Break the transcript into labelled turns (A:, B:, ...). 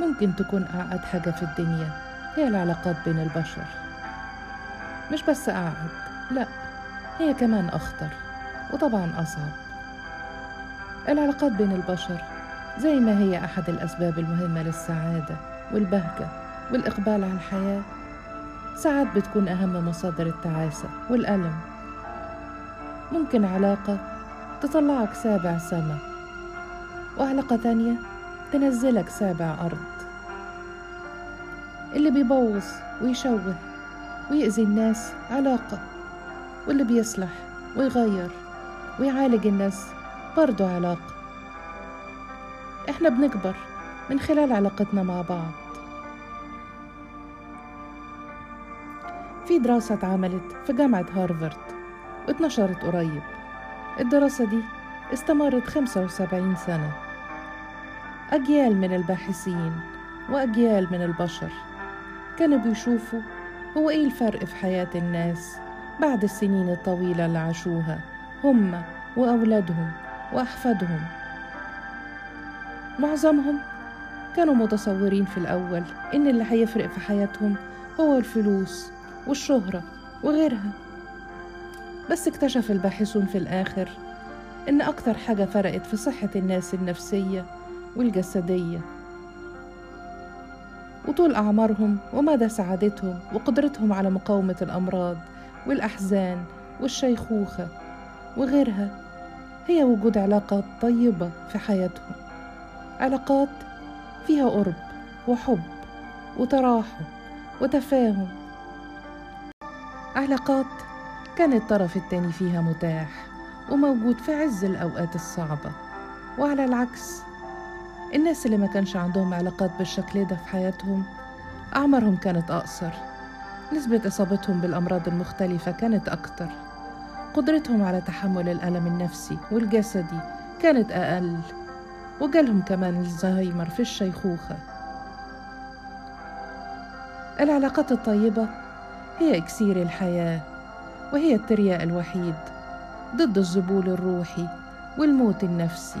A: ممكن تكون أعقد حاجة في الدنيا. هي العلاقات بين البشر. مش بس أعقد لأ هي كمان أخطر وطبعا أصعب. العلاقات بين البشر زي ما هي أحد الأسباب المهمة للسعادة والبهجة والإقبال على الحياة. ساعات بتكون أهم مصادر التعاسة والألم. ممكن علاقة تطلعك سابع سما. وعلاقة تانية تنزلك سابع أرض. اللي بيبوظ ويشوه ويأذي الناس علاقة واللي بيصلح ويغير ويعالج الناس برضه علاقة. إحنا بنكبر من خلال علاقتنا مع بعض. في دراسة اتعملت في جامعة هارفارد واتنشرت قريب. الدراسة دي استمرت 75 سنة. أجيال من الباحثين وأجيال من البشر. كانوا بيشوفوا هو إيه الفرق في حياة الناس بعد السنين الطويلة اللي عاشوها هم وأولادهم وأحفادهم. معظمهم كانوا متصورين في الأول إن اللي هيفرق في حياتهم هو الفلوس والشهرة وغيرها. بس اكتشف الباحثون في الآخر إن أكتر حاجة فرقت في صحة الناس النفسية والجسدية. وطول أعمارهم ومدى سعادتهم وقدرتهم على مقاومة الأمراض والأحزان والشيخوخة وغيرها هي وجود علاقات طيبة في حياتهم. علاقات فيها قرب وحب وتراحم وتفاهم. علاقات كان الطرف التاني فيها متاح وموجود في عز الأوقات الصعبة وعلى العكس الناس اللي ما كانش عندهم علاقات بالشكل ده في حياتهم أعمارهم كانت أقصر. نسبة إصابتهم بالأمراض المختلفة كانت أكتر. قدرتهم على تحمل الألم النفسي والجسدي كانت أقل. وجالهم كمان الزهايمر في الشيخوخة. العلاقات الطيبة هي إكسير الحياة وهي الترياء الوحيد ضد الذبول الروحي والموت النفسي.